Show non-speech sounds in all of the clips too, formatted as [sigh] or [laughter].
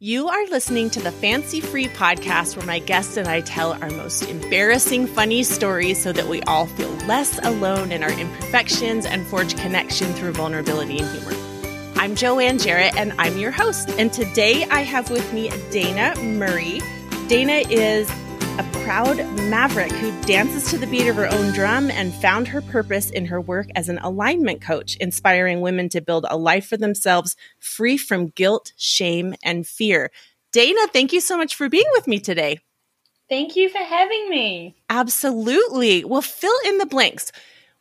You are listening to the Fancy Free podcast where my guests and I tell our most embarrassing, funny stories so that we all feel less alone in our imperfections and forge connection through vulnerability and humor. I'm Joanne Jarrett and I'm your host. And today I have with me Dana Murray. Dana is a proud maverick who dances to the beat of her own drum and found her purpose in her work as an alignment coach, inspiring women to build a life for themselves free from guilt, shame, and fear. Dana, thank you so much for being with me today. Thank you for having me. Absolutely. Well, fill in the blanks.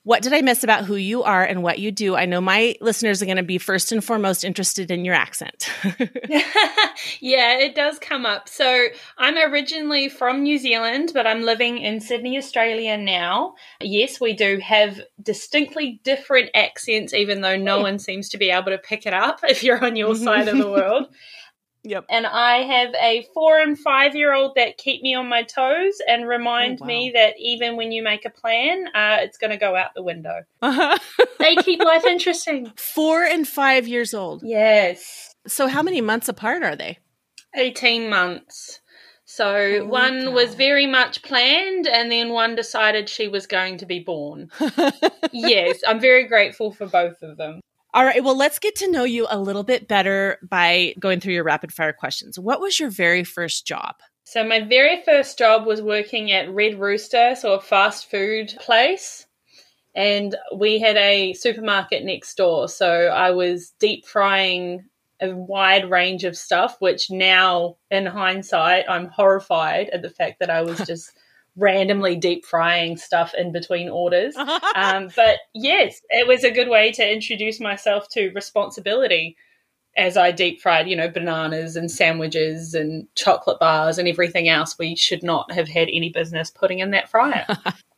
What did I miss about who you are and what you do? I know my listeners are going to be first and foremost interested in your accent. [laughs] yeah, it does come up. So, I'm originally from New Zealand, but I'm living in Sydney, Australia now. Yes, we do have distinctly different accents, even though no one seems to be able to pick it up if you're on your mm-hmm. side of the world. [laughs] Yep. And I have a four and five year old that keep me on my toes and remind oh, wow. me that even when you make a plan, uh, it's going to go out the window. Uh-huh. [laughs] they keep life interesting. Four and five years old. Yes. So, how many months apart are they? 18 months. So, oh, one God. was very much planned, and then one decided she was going to be born. [laughs] yes, I'm very grateful for both of them. All right. Well, let's get to know you a little bit better by going through your rapid fire questions. What was your very first job? So, my very first job was working at Red Rooster, so a fast food place. And we had a supermarket next door. So, I was deep frying a wide range of stuff, which now, in hindsight, I'm horrified at the fact that I was [laughs] just randomly deep frying stuff in between orders. [laughs] um, but yes, it was a good way to introduce myself to responsibility as I deep fried, you know, bananas and sandwiches and chocolate bars and everything else we should not have had any business putting in that fryer. [laughs]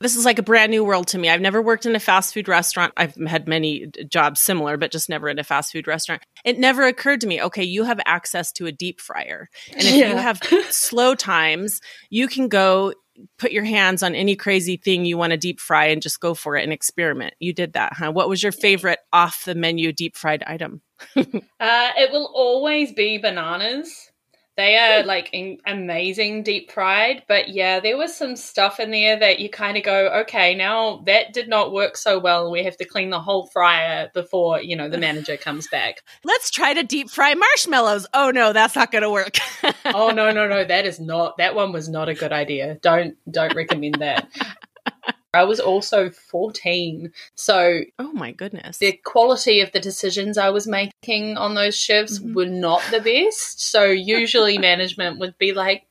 This is like a brand new world to me. I've never worked in a fast food restaurant. I've had many jobs similar, but just never in a fast food restaurant. It never occurred to me, okay, you have access to a deep fryer. And if yeah. you have slow times, you can go put your hands on any crazy thing you want to deep fry and just go for it and experiment. You did that, huh? What was your favorite off the menu deep fried item? [laughs] uh, it will always be bananas. They are like in- amazing deep fried, but yeah, there was some stuff in there that you kind of go, okay, now that did not work so well. We have to clean the whole fryer before, you know, the manager [laughs] comes back. Let's try to deep fry marshmallows. Oh no, that's not going to work. oh no, no, no, that is [laughs] not. That one was not a good idea. Don't don't recommend that. I was also 14. So, oh my goodness. The quality of the decisions I was making on those shifts mm-hmm. were not the best. So, usually [laughs] management would be like,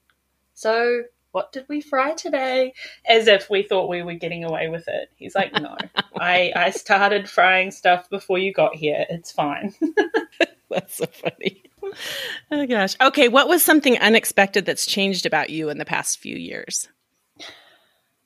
So, what did we fry today? As if we thought we were getting away with it. He's like, No, [laughs] I, I started frying stuff before you got here. It's fine. [laughs] That's so funny. Oh gosh. Okay, what was something unexpected that's changed about you in the past few years?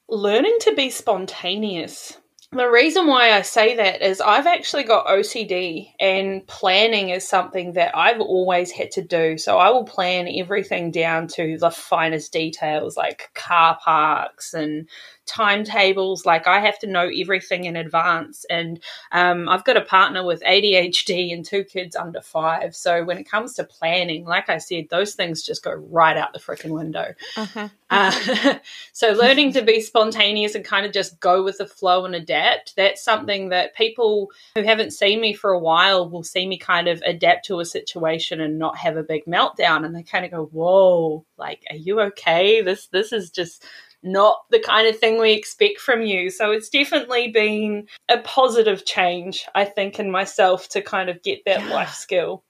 Learning to be spontaneous. The reason why I say that is I've actually got OCD, and planning is something that I've always had to do. So I will plan everything down to the finest details, like car parks and timetables. Like I have to know everything in advance. And um, I've got a partner with ADHD and two kids under five. So when it comes to planning, like I said, those things just go right out the freaking window. Uh-huh. Uh, [laughs] so learning to be spontaneous and kind of just go with the flow and adapt, that's something that people who haven't seen me for a while will see me kind of adapt to a situation and not have a big meltdown. And they kind of go, whoa, like, are you okay? This, this is just not the kind of thing we expect from you. So it's definitely been a positive change, I think, in myself to kind of get that yeah. life skill.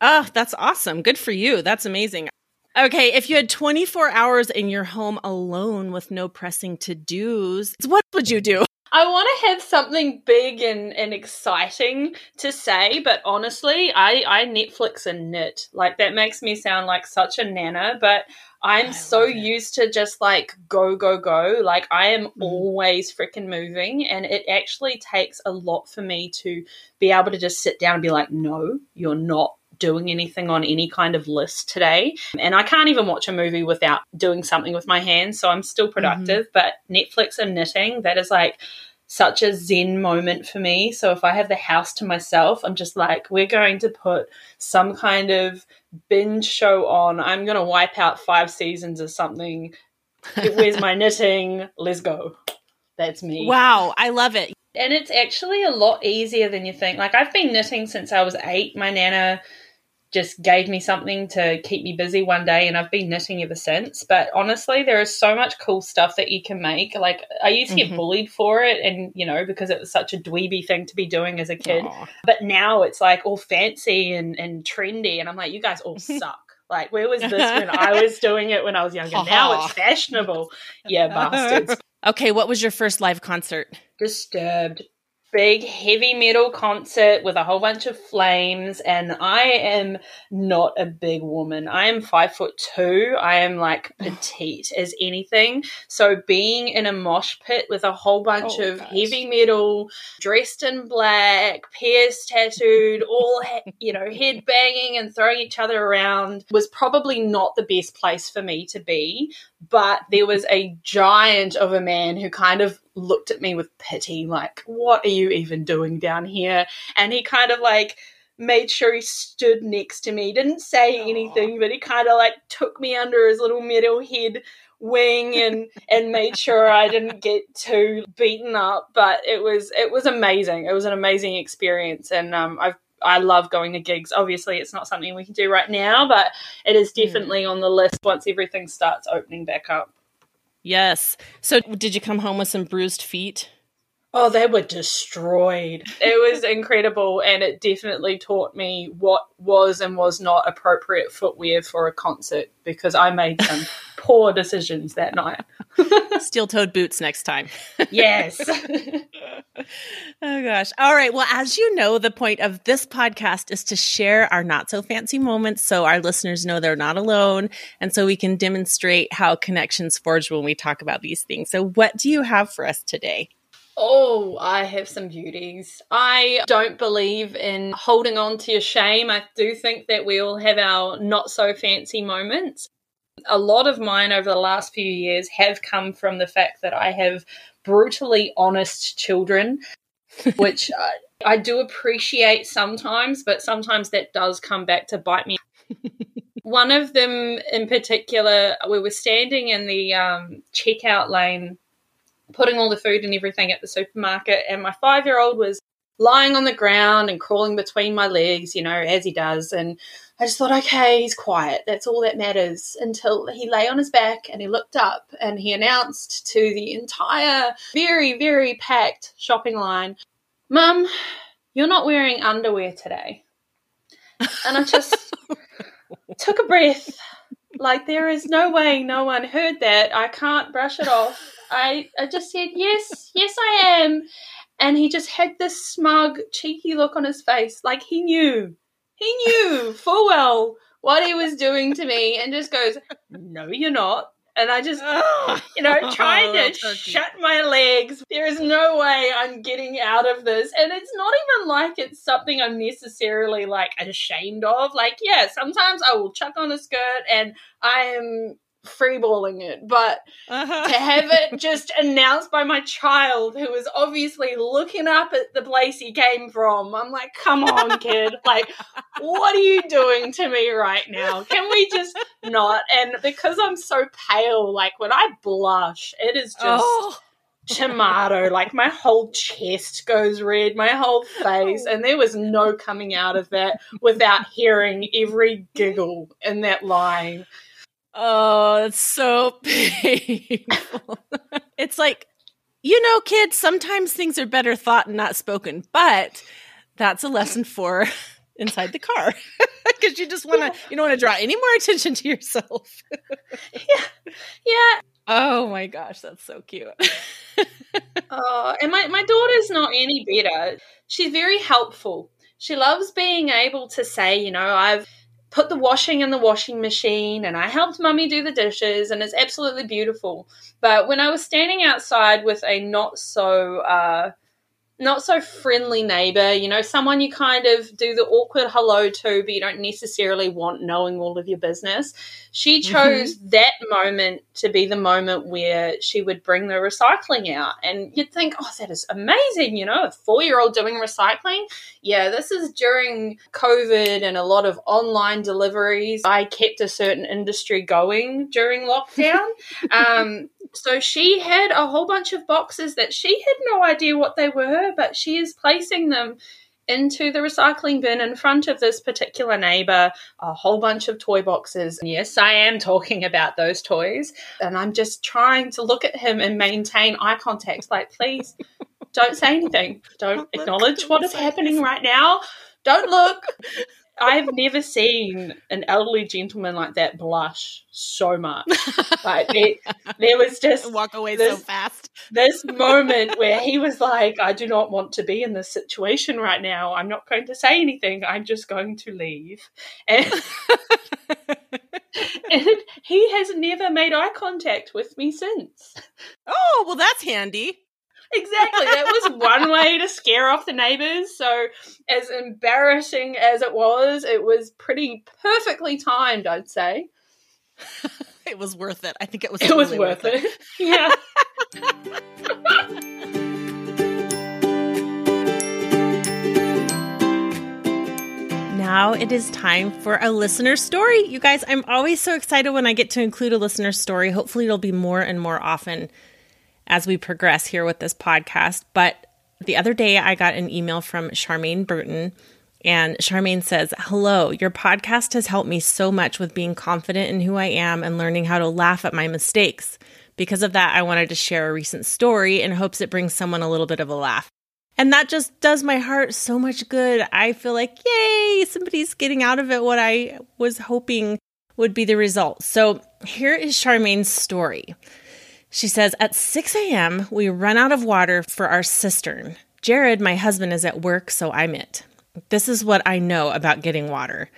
Oh, that's awesome. Good for you. That's amazing. Okay, if you had 24 hours in your home alone with no pressing to dos, what would you do? I want to have something big and, and exciting to say, but honestly, I, I Netflix and knit. Like, that makes me sound like such a nana, but I'm I so used to just like go, go, go. Like I am mm. always freaking moving. And it actually takes a lot for me to be able to just sit down and be like, no, you're not doing anything on any kind of list today. And I can't even watch a movie without doing something with my hands. So I'm still mm-hmm. productive. Mm-hmm. But Netflix and knitting, that is like such a zen moment for me. So if I have the house to myself, I'm just like, we're going to put some kind of binge show on. I'm going to wipe out five seasons of something. [laughs] Where's my knitting? Let's go. That's me. Wow, I love it. And it's actually a lot easier than you think. Like I've been knitting since I was eight. My nana just gave me something to keep me busy one day and I've been knitting ever since. But honestly, there is so much cool stuff that you can make. Like I used to get mm-hmm. bullied for it and you know, because it was such a dweeby thing to be doing as a kid. Aww. But now it's like all fancy and, and trendy and I'm like, you guys all [laughs] suck. Like where was this when [laughs] I was doing it when I was younger? Now it's fashionable. Yeah, bastards. [laughs] Okay, what was your first live concert? Disturbed big heavy metal concert with a whole bunch of flames and i am not a big woman. I am five foot two. I am like [sighs] petite as anything. So being in a mosh pit with a whole bunch oh, of gosh. heavy metal dressed in black pierced tattooed [laughs] all you know head banging and throwing each other around was probably not the best place for me to be but there was a giant of a man who kind of looked at me with pity, like, what are you even doing down here? And he kind of like made sure he stood next to me, didn't say anything, but he kind of like took me under his little metal head wing and and made sure I didn't get too beaten up. But it was it was amazing. It was an amazing experience, and um, I've I love going to gigs. Obviously, it's not something we can do right now, but it is hmm. definitely mm. on the list once everything starts opening back up. Yes. So, did you come home with some bruised feet? Oh, they were destroyed. It was incredible, and it definitely taught me what was and was not appropriate footwear for a concert because I made some [laughs] poor decisions that night. [laughs] Steel toed boots next time. yes. [laughs] oh, gosh. All right. Well, as you know, the point of this podcast is to share our not so fancy moments so our listeners know they're not alone and so we can demonstrate how connections forge when we talk about these things. So, what do you have for us today? Oh, I have some beauties. I don't believe in holding on to your shame. I do think that we all have our not so fancy moments. A lot of mine over the last few years have come from the fact that I have brutally honest children, [laughs] which I, I do appreciate sometimes, but sometimes that does come back to bite me. [laughs] One of them in particular, we were standing in the um, checkout lane putting all the food and everything at the supermarket, and my five year old was lying on the ground and crawling between my legs, you know, as he does. And I just thought, okay, he's quiet. That's all that matters until he lay on his back and he looked up and he announced to the entire very, very packed shopping line, Mum, you're not wearing underwear today. And I just [laughs] took a breath. Like, there is no way no one heard that. I can't brush it off. I, I just said, Yes, yes, I am. And he just had this smug, cheeky look on his face, like he knew. He knew full well what he was doing to me and just goes, No, you're not. And I just, you know, trying to [laughs] shut my legs. There is no way I'm getting out of this. And it's not even like it's something I'm necessarily like ashamed of. Like, yeah, sometimes I will chuck on a skirt and I am freeballing it, but uh-huh. to have it [laughs] just announced by my child who was obviously looking up at the place he came from, I'm like, come on, kid. [laughs] like, what are you doing to me right now? Can we just not? And because I'm so pale, like when I blush, it is just. Oh tomato like my whole chest goes red my whole face and there was no coming out of that without hearing every giggle in that line Oh, it's so [laughs] painful. it's like, you know, kids, sometimes things are better thought and not spoken, but that's a lesson for [laughs] inside the car [laughs] because you just want to, you don't want to draw any more attention to yourself. yeah. Yeah. Oh my gosh, that's so cute. oh, and my, my daughter's not any better. She's very helpful. She loves being able to say, you know, I've put the washing in the washing machine and I helped mummy do the dishes and it's absolutely beautiful. But when I was standing outside with a not so uh, not so friendly neighbor, you know, someone you kind of do the awkward hello to, but you don't necessarily want knowing all of your business. She mm-hmm. chose mm-hmm. that moment to be the moment where she would bring the recycling out. And you'd think, oh, that is amazing, you know, a four year old doing recycling. Yeah, this is during COVID and a lot of online deliveries. I kept a certain industry going during lockdown. [laughs] um, so she had a whole bunch of boxes that she had no idea what they were, but she is placing them into the recycling bin in front of this particular neighbor, a whole bunch of toy boxes. Yes, I am talking about those toys. And I'm just trying to look at him and maintain eye contact. Like, please don't say anything. Don't acknowledge what is happening right now. Don't look. I've never seen an elderly gentleman like that blush so much. [laughs] Like there, there was just walk away this, so fast. This [laughs] moment where he was like, "I do not want to be in this situation right now. I'm not going to say anything. I'm just going to leave." And, [laughs] and he has never made eye contact with me since. Oh well, that's handy. Exactly. That was one way to scare off the neighbors. So, as embarrassing as it was, it was pretty perfectly timed, I'd say. [laughs] it was worth it. I think it was. Totally it was worth, worth it. it. [laughs] [laughs] Yeah. now it is time for a listener story. You guys, I'm always so excited when I get to include a listener story. Hopefully, it'll be more and more often as we progress here with this podcast. But the other day, I got an email from Charmaine Burton. And Charmaine says, Hello, your podcast has helped me so much with being confident in who I am and learning how to laugh at my mistakes. Because of that, I wanted to share a recent story in hopes it brings someone a little bit of a laugh. And that just does my heart so much good. I feel like, yay, somebody's getting out of it what I was hoping would be the result. So here is Charmaine's story. She says, At 6 a.m., we run out of water for our cistern. Jared, my husband, is at work, so I'm it. This is what I know about getting water.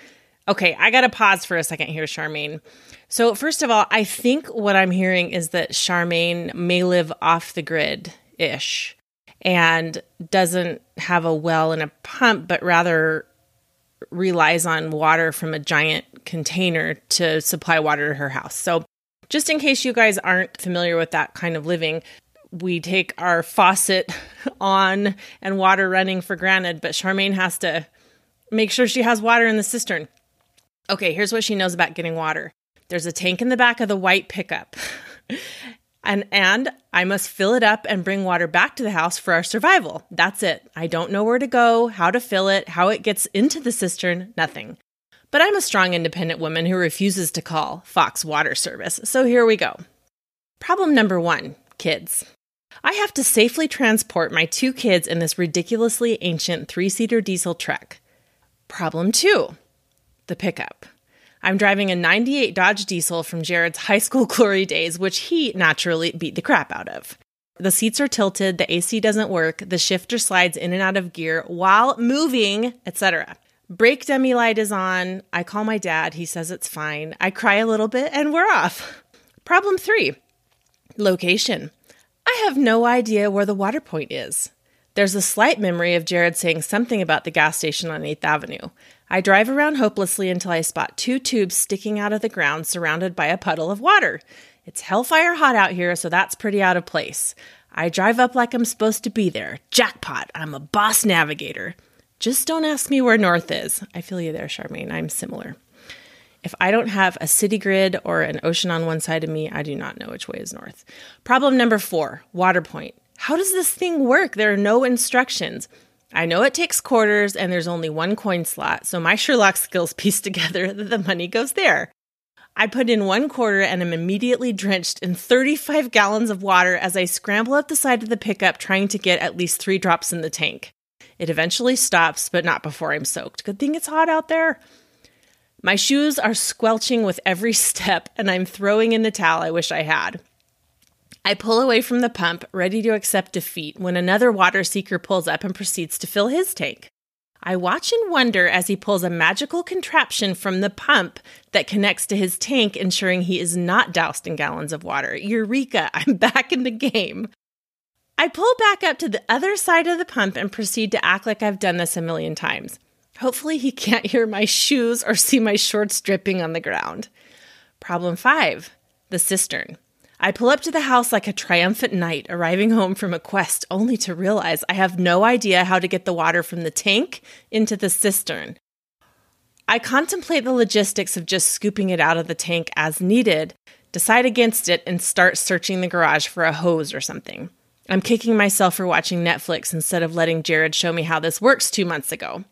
Okay, I got to pause for a second here, Charmaine. So, first of all, I think what I'm hearing is that Charmaine may live off the grid ish and doesn't have a well and a pump, but rather relies on water from a giant container to supply water to her house. So, just in case you guys aren't familiar with that kind of living, we take our faucet [laughs] on and water running for granted, but Charmaine has to make sure she has water in the cistern. Okay, here's what she knows about getting water. There's a tank in the back of the white pickup. [laughs] and and I must fill it up and bring water back to the house for our survival. That's it. I don't know where to go, how to fill it, how it gets into the cistern, nothing. But I'm a strong independent woman who refuses to call Fox Water Service, so here we go. Problem number one kids. I have to safely transport my two kids in this ridiculously ancient three seater diesel truck. Problem two the pickup. I'm driving a 98 Dodge diesel from Jared's high school [laughs] glory days, which he naturally beat the crap out of. The seats are tilted, the AC doesn't work, the shifter slides in and out of gear while moving, etc. Brake dummy light is on. I call my dad. He says it's fine. I cry a little bit and we're off. Problem three location. I have no idea where the water point is. There's a slight memory of Jared saying something about the gas station on 8th Avenue. I drive around hopelessly until I spot two tubes sticking out of the ground surrounded by a puddle of water. It's hellfire hot out here, so that's pretty out of place. I drive up like I'm supposed to be there. Jackpot, I'm a boss navigator. Just don't ask me where north is. I feel you there, Charmaine. I'm similar. If I don't have a city grid or an ocean on one side of me, I do not know which way is north. Problem number four water point. How does this thing work? There are no instructions. I know it takes quarters and there's only one coin slot, so my Sherlock skills [laughs] piece together that the money goes there. I put in one quarter and am immediately drenched in 35 gallons of water as I scramble up the side of the pickup trying to get at least three drops in the tank. It eventually stops, but not before I'm soaked. Good thing it's hot out there. My shoes are squelching with every [laughs] step, and I'm throwing in the towel I wish I had. I pull away from the pump, ready to accept defeat, when another water seeker pulls up and proceeds to fill his tank. I watch and wonder as he pulls a magical contraption from the pump that connects to his tank, ensuring he is not doused in gallons of water. Eureka! [laughs] I'm back in the game. I pull back up to the other side of the pump and proceed to act like I've done this a million times. Hopefully, he can't hear my shoes or see my shorts dripping on the ground. Problem five the cistern. I pull up to the house like a triumphant knight arriving home from a quest, only to realize I have no idea how to get the water from the tank into the cistern. I contemplate the logistics of just scooping it out of the tank as needed, decide against it, and start searching the garage for a hose or something. I'm kicking myself for watching Netflix instead of letting Jared show me how this works two months ago.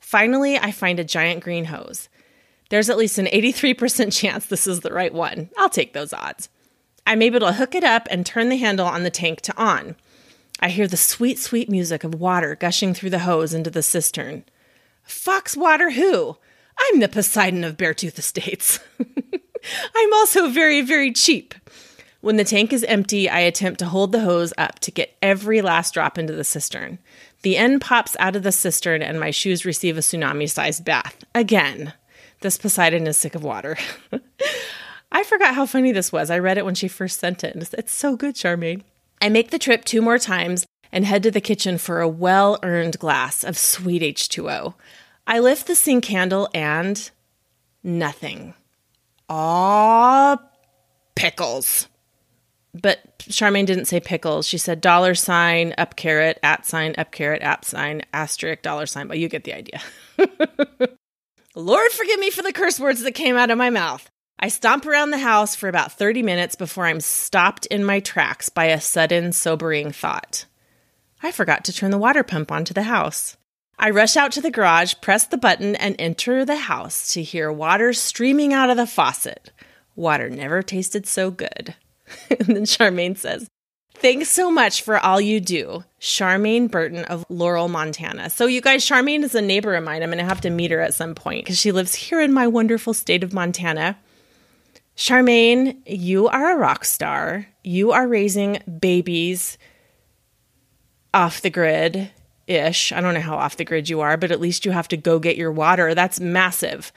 Finally, I find a giant green hose. There's at least an 83% [laughs] chance this is the right one. I'll take those odds. I'm able to hook it up and turn the handle on the tank to on. I hear the sweet, sweet music of water gushing through the hose into the cistern. Fox water who? I'm the Poseidon of Beartooth Estates. [laughs] I'm also very, very cheap. When the tank is empty, I attempt to hold the hose up to get every last drop into the cistern. The end pops out of the cistern, and my shoes receive a tsunami sized bath. Again, this Poseidon is sick of water. [laughs] I forgot how funny this was. I read it when she first sent it. It's so good, Charmaine. I make the trip two more times and head to the kitchen for a well earned glass of sweet H2O. I lift the sink handle and nothing. Aw, pickles. But Charmaine didn't say pickles. She said dollar sign, up caret, at sign, up caret, at sign, asterisk, dollar sign. But you get the idea. [laughs] Lord forgive me for the curse words that came out of my mouth. I stomp around the house for about 30 minutes before I'm stopped in my tracks by a sudden, sobering thought. I forgot to turn the water pump onto the house. I rush out to the garage, press the button, and enter the house to hear water streaming out of the faucet. Water never tasted so good. [laughs] and then Charmaine says, Thanks so much for all you do. Charmaine Burton of Laurel, Montana. So, you guys, Charmaine is a neighbor of mine. I'm going to have to meet her at some point because she lives here in my wonderful state of Montana. Charmaine, you are a rock star. You are raising babies off the grid ish. I don't know how off the grid you are, but at least you have to go get your water. That's massive.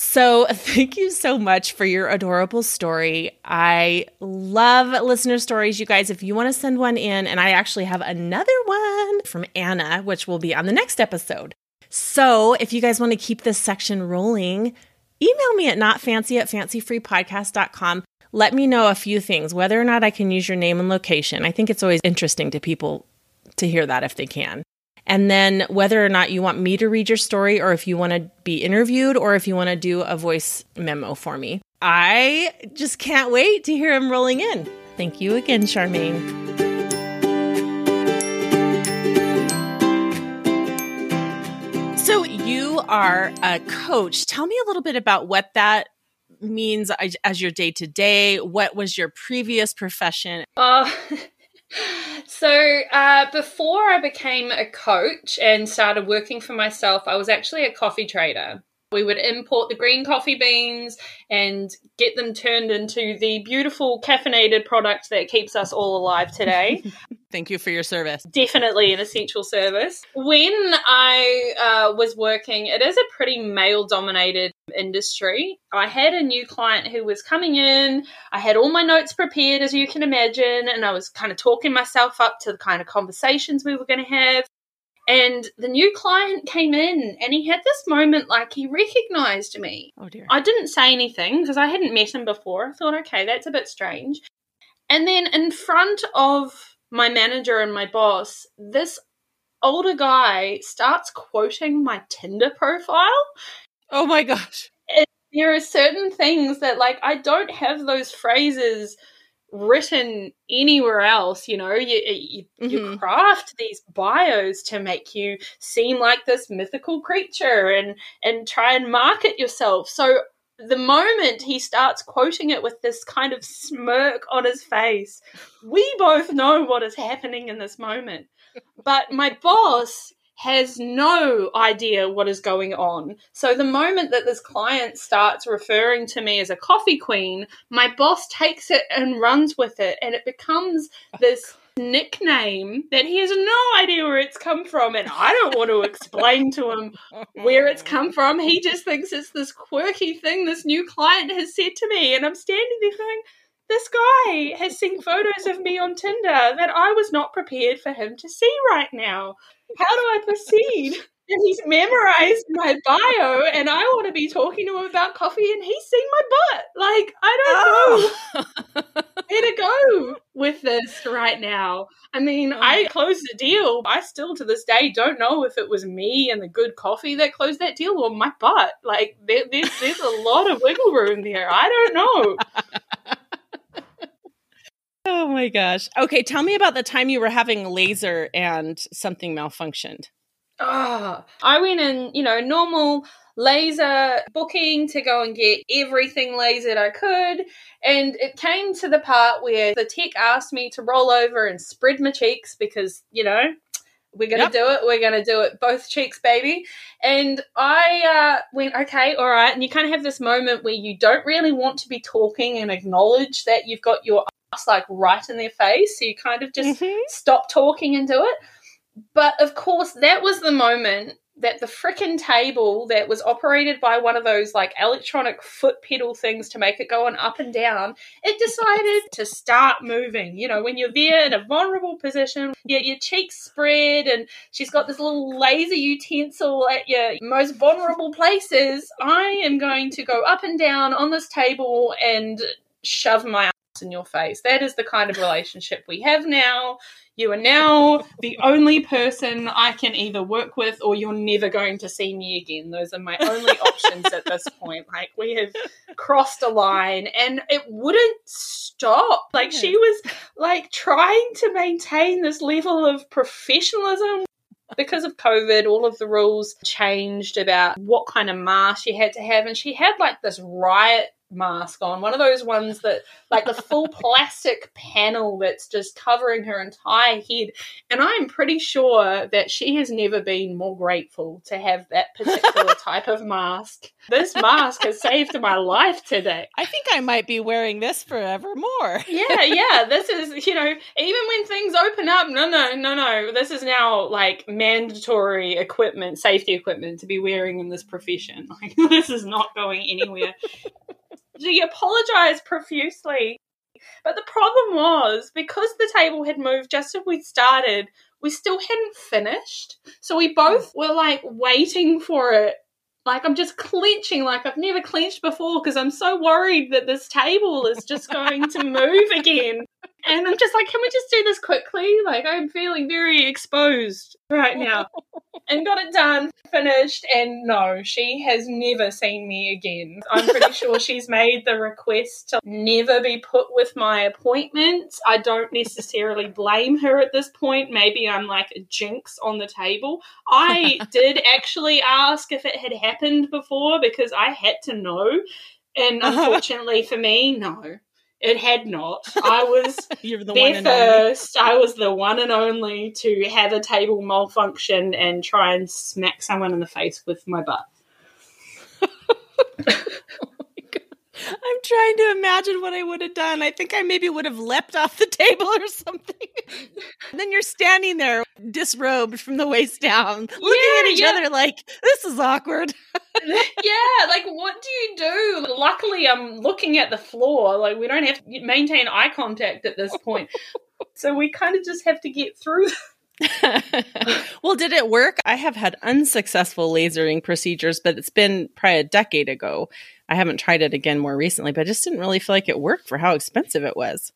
So, [laughs] thank you so much for your adorable story. I love listener stories, you guys. If you want to send one in, and I actually have another one from Anna, which will be on the next episode. So, if you guys want to keep this section rolling, email me at notfancy at fancyfreepodcast.com. Let me know a few things, whether or not I can use your name and location. I think it's always interesting to people to hear that if they can and then whether or not you want me to read your story or if you want to be interviewed or if you want to do a voice memo for me. I just can't wait to hear him rolling in. Thank you again, Charmaine. So, you are a coach. Tell me a little bit about what that means as your day to day. What was your previous profession? Uh, [laughs] so uh, before I became a coach and started working for myself, I was actually a coffee trader. We would import the green coffee beans and get them turned into the beautiful caffeinated product that keeps us all alive today. [laughs] Thank you for your service. Definitely an essential service. When I uh, was working, it is a pretty male dominated industry. I had a new client who was coming in. I had all my notes prepared, as you can imagine, and I was kind of talking myself up to the kind of conversations we were going to have. And the new client came in and he had this moment like he recognized me. Oh dear. I didn't say anything because I hadn't met him before. I thought, okay, that's a bit strange. And then in front of my manager and my boss, this older guy starts quoting my Tinder profile. Oh my gosh. And there are certain things that, like, I don't have those phrases written anywhere else you know you you, mm-hmm. you, craft these bios to make you seem like this mythical creature and and try and market yourself so the moment he starts quoting it with this kind of smirk on his face we both know what is happening in this moment but my boss has no idea what is going on. So the moment that this client starts referring to me as a coffee queen, my boss takes it and runs with it, and it becomes this nickname that he has no idea where it's come from and I don't want to explain to him where it's come from. He just thinks it's this quirky thing this new client has said to me and I'm standing there going, this guy has seen photos of me on Tinder that I was not prepared for him to see right now. How do I proceed? [laughs] And he's memorized my bio, and I want to be talking to him about coffee, and he's seen my butt. Like, I don't oh. know [laughs] where to go with this right now. I mean, oh. I closed the deal. I still, to this day, don't know if it was me and the good coffee that closed that deal or my butt. Like, there, there's, there's a lot of wiggle room there. I don't know. [laughs] Oh my gosh. Okay, tell me about the time you were having laser and something malfunctioned. Oh, I went in, you know, normal laser booking to go and get everything lasered I could. And it came to the part where the tech asked me to roll over and spread my cheeks because, you know, we're going to yep. do it. We're going to do it both cheeks, baby. And I uh, went, okay, all right. And you kind of have this moment where you don't really want to be talking and acknowledge that you've got your like right in their face. So you kind of just mm-hmm. stop talking and do it. But of course, that was the moment that the frickin' table that was operated by one of those like electronic foot pedal things to make it go on up and down, it decided to start moving. You know, when you're there in a vulnerable position, your, your cheeks spread, and she's got this little laser utensil at your most vulnerable places. I am going to go up and down on this table and shove my in your face. That is the kind of relationship we have now. You are now the only person I can either work with or you're never going to see me again. Those are my only [laughs] options at this point. Like, we have crossed a line and it wouldn't stop. Like, she was like trying to maintain this level of professionalism because of COVID, all of the rules changed about what kind of mask you had to have. And she had like this riot mask on, one of those ones that, like the full [laughs] plastic panel that's just covering her entire head. And I'm pretty sure that she has never been more grateful to have that particular [laughs] type of mask. This mask has saved my life today. I think I might be wearing this forevermore. [laughs] yeah, yeah. This is, you know, even when things open up, no, no, no, no. This is now like mandatory equipment, safety equipment to be wearing in this profession. Like, this is not going anywhere. She apologized profusely. But the problem was because the table had moved just as we started, we still hadn't finished. So we both hmm. were like waiting for it. Like I'm just clenching like I've never clenched before because I'm so worried that this table is just going to move again. And I'm just like, can we just do this quickly? Like I'm feeling very exposed right now. [laughs] and got it done, finished, and no, she has never seen me again. I'm pretty sure [laughs] she's made the request to never be put with my appointments. I don't necessarily blame her at this point. Maybe I'm like a jinx on the table. I [laughs] did actually ask if it had happened before because I had to know. And uh-huh. unfortunately for me, no. It had not. I was [laughs] the there first. I was the one and only to have a table malfunction and try and smack someone in the face with my butt. [laughs] I'm trying to imagine what I would have done. I think I maybe would have leapt off the [laughs] table or something. then you're standing there disrobed from the waist down, looking yeah, at each yeah. other like, this is awkward. [laughs] yeah, like what do you do? Luckily, I'm looking at the floor. Like, we don't have to maintain eye contact at this point. so we kind of just have to get through [laughs] well, did it work? I have had unsuccessful lasering procedures, but it's been probably a decade ago. I haven't tried it again more recently, but I just didn't really feel like it worked for how expensive it was.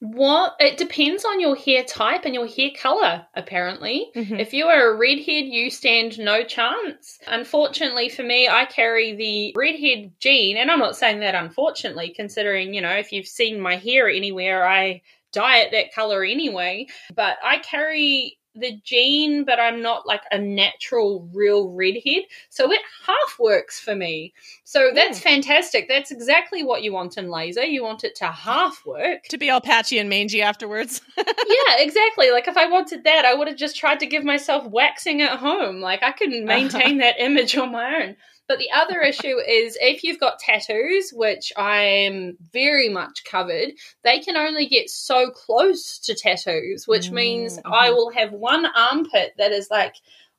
What it depends on your hair type and your hair color. Apparently, mm-hmm. if you are a redhead, you stand no chance. Unfortunately for me, I carry the redhead gene, and I'm not saying that unfortunately, considering you know if you've seen my hair anywhere, I dye it that color anyway. But I carry the gene, but I'm not like a natural, real redhead. So it half works for me. So hmm. that's yeah. fantastic. That's exactly what you want in laser. You want it to half work. To be all patchy and mangy afterwards. [laughs] yeah, exactly. Like if I wanted that, I would have just tried to give myself waxing at home. Like I couldn't [laughs] maintain that image on my own. But the other issue is if you've got tattoos, which I'm very much covered, they can only get so close to tattoos, which mm-hmm. means I will have one armpit that is like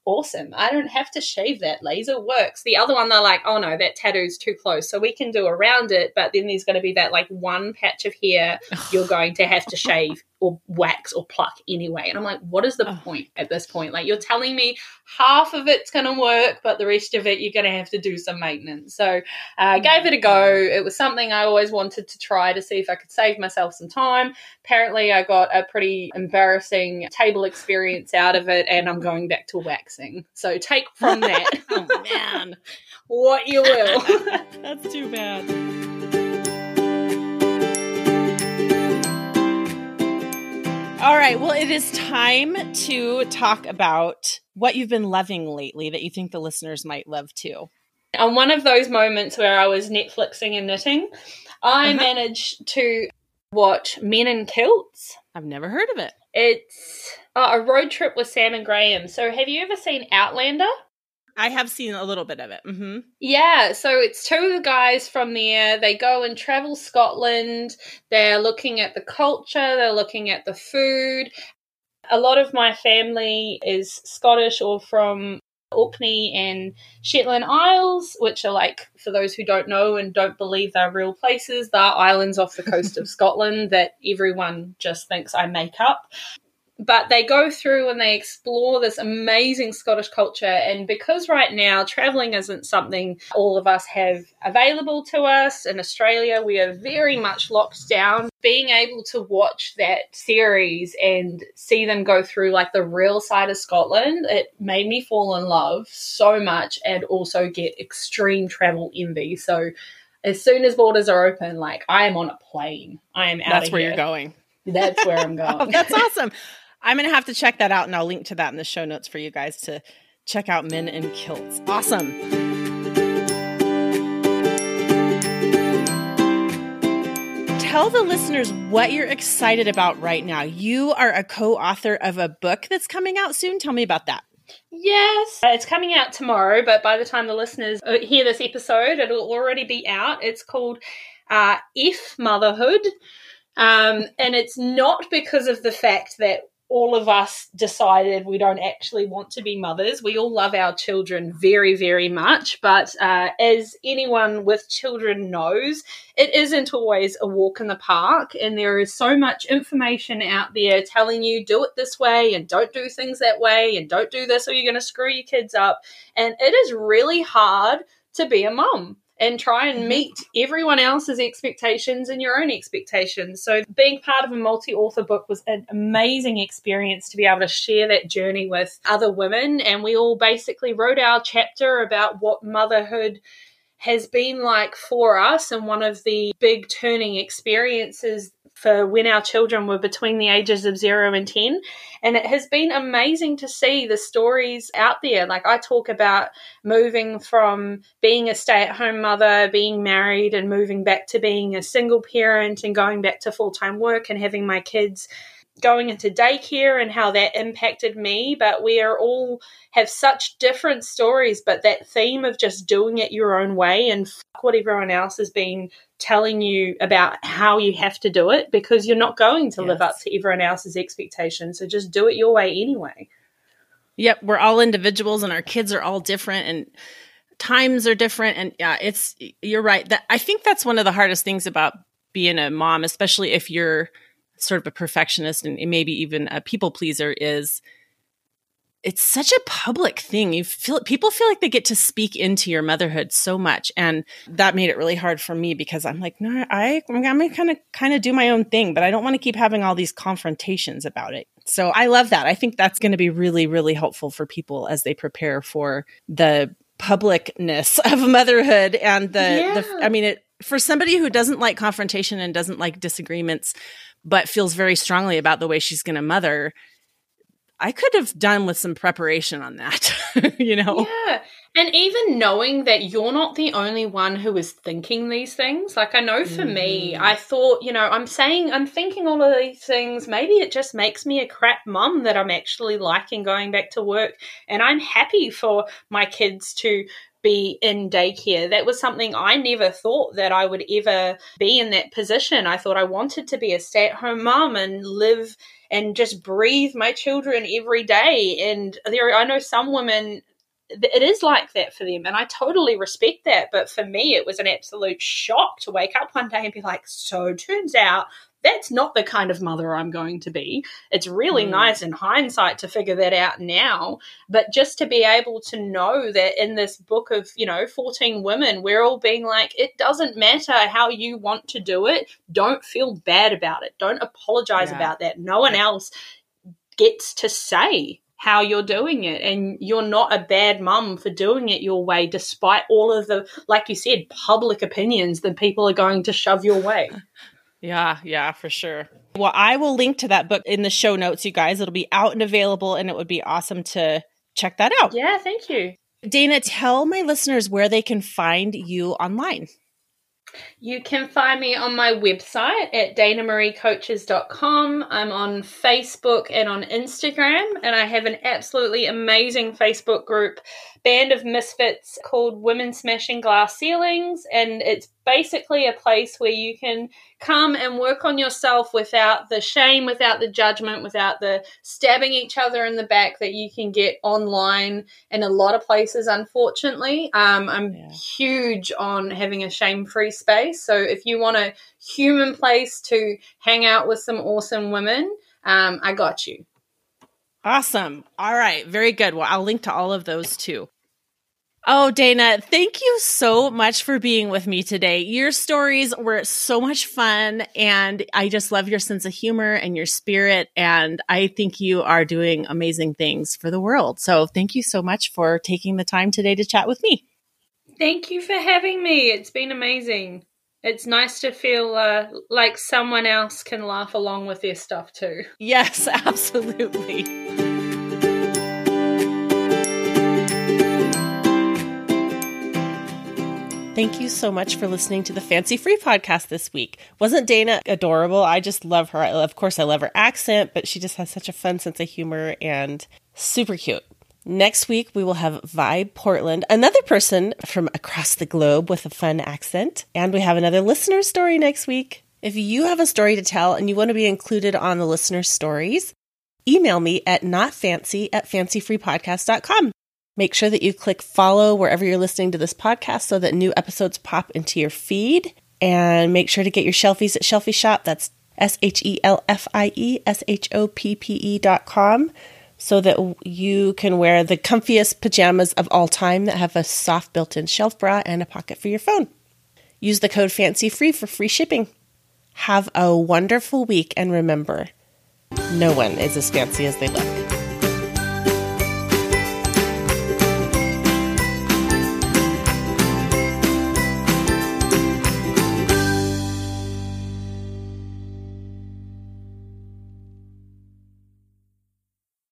awesome. I don't have to shave that. Laser works. The other one, they're like, oh no, that tattoo's too close. So we can do around it, but then there's going to be that like one patch of hair [sighs] you're going to have to shave or wax or pluck anyway. And I'm like, what is the oh. point at this point? Like, you're telling me half of it's going to work, but the rest of it, you're going to have to do some maintenance. So I uh, gave it a go. It was something I always wanted to try to see if I could save myself some time. Apparently, I got a pretty embarrassing table experience out of it, and I'm going back to waxing. So take from that, [laughs] oh man, [laughs] what you will. [laughs] That's too bad. All right. Well, it is time to talk about what you've been loving lately that you think the listeners might love too. On one of those moments where I was Netflixing and knitting, I uh-huh. managed to watch Men in Kilts. I've never heard of it. It's uh, a road trip with Sam and Graham. So, have you ever seen Outlander? I have seen a little bit of it. Mm-hmm. Yeah, so it's two of the guys from there. They go and travel Scotland. They're looking at the culture, they're looking at the food. A lot of my family is Scottish or from Orkney and Shetland Isles, which are like, for those who don't know and don't believe they're real places, they're islands off the coast of [laughs] Scotland that everyone just thinks I make up but they go through and they explore this amazing Scottish culture. And because right now traveling isn't something all of us have available to us in Australia, we are very much locked down. Being able to watch that series and see them go through like the real side of Scotland, it made me fall in love so much and also get extreme travel envy. So as soon as borders are open, like I am on a plane. I am out. That's where here. you're going. That's where I'm [laughs] going. oh, that's awesome. I'm going to have to check that out and I'll link to that in the show notes for you guys to check out Men in Kilts. Awesome. Tell the listeners what you're excited about right now. You are a co author of a book that's coming out soon. Tell me about that. Yes, uh, it's coming out tomorrow, but by the time the listeners uh, hear this episode, it'll already be out. It's called uh, If Motherhood. Um, and it's not because of the fact that all of us decided we don't actually want to be mothers. We all love our children very, very much, but uh, as anyone with children knows, it isn't always a walk in the park, and there is so much information out there telling you do it this way and don't do things that way and don't do this or you're going to screw your kids up. And it is really hard to be a mom and try and mm-hmm. meet everyone else's expectations and your own expectations. So, being part of a multi author book was an amazing experience to be able to share that journey with other women. And we all basically wrote our chapter about what motherhood has been like for us and one of the big turning experiences for when our children were between the ages of zero and 10. And it has been amazing to see the stories out there. Like I talk about moving from being a stay at home mother, being married, and moving back to being a single parent and going back to full time work and having my kids going into daycare and how that impacted me but we are all have such different stories but that theme of just doing it your own way and what everyone else has been telling you about how you have to do it because you're not going to yes. live up to everyone else's expectations. So just do it your way anyway. Yep, we're all individuals and our kids are all different and times are different and yeah, it's you're right. That I think that's one of the hardest things about being a mom, especially if you're sort of a perfectionist and maybe even a people pleaser is it's such a public thing. You feel people feel like they get to speak into your motherhood so much, and that made it really hard for me because I'm like, no, I I'm gonna kind of kind of do my own thing, but I don't want to keep having all these confrontations about it. So I love that. I think that's going to be really really helpful for people as they prepare for the publicness [laughs] of motherhood and the, yeah. the I mean it for somebody who doesn't like confrontation and doesn't like disagreements but feels very strongly about the way she's going to mother I could have done with some preparation on that, [laughs] you know? Yeah. And even knowing that you're not the only one who is thinking these things. Like, I know for mm. me. I thought, you know, I'm saying, I'm thinking all of these things. Maybe it just makes me a crap mum that I'm actually liking going back to work. And I'm happy for my kids to be in daycare. That was something I never thought that I would ever be in that position. I thought I wanted to be a stay at home mom and live and just breathe my children every day. And there, I know some women it is like that for them and i totally respect that but for me it was an absolute shock to wake up one day and be like so turns out that's not the kind of mother i'm going to be. It's really mm. nice in hindsight to figure that out now but just to be able to know that in this book of you know 14 women we're all being like it doesn't matter how you want to do it. Don't feel bad about it. Don't apologize yeah. about that. No one else gets to say how you're doing it and you're not a bad mum for doing it your way despite all of the like you said public opinions that people are going to shove your way [laughs] yeah yeah for sure. Well i will link to that book in the show notes you guys. It'll be out and available and it would be awesome to check that out. Yeah thank you. Dana tell my listeners where they can find you online. You can find me on my website at danamariecoaches.com. I'm on Facebook and on Instagram, and I have an absolutely amazing Facebook group band of misfits called Women Smashing Glass Ceilings, and it's basically a place where you can come and work on yourself without the shame, without the judgment, without the stabbing each other in the back that you can get online in a lot of places, unfortunately. Um, I'm yeah. huge on having a shame free space. So if you want a human place to hang out with some awesome women, um, I got you. Awesome. All right. Very good. Well, I'll link to all of those too. Oh, Dana, thank you so much for being with me today. Your stories were so much fun, and I just love your sense of humor and your spirit. And I think you are doing amazing things for the world. So, thank you so much for taking the time today to chat with me. Thank you for having me. It's been amazing. It's nice to feel uh, like someone else can laugh along with their stuff too. Yes, [laughs] absolutely. Thank you so much for listening to the Fancy Free podcast this week. Wasn't Dana adorable? I just love her. of course, I love her accent, but she just has such a fun sense of humor and super cute. Next week, we will have Vibe Portland, another person from across the globe with a fun accent. And we have another listener story next week. If you have a story to tell and you want to be included on the listener stories, email me at notfancy at fancyfreepodcast.com. Make sure that you click follow wherever you're listening to this podcast so that new episodes pop into your feed. And make sure to get your shelfies at Shelfie Shop. That's S H E L F I E S H O P P E dot com so that you can wear the comfiest pajamas of all time that have a soft built in shelf bra and a pocket for your phone. Use the code FANCYFREE for free shipping. Have a wonderful week and remember, no one is as fancy as they look.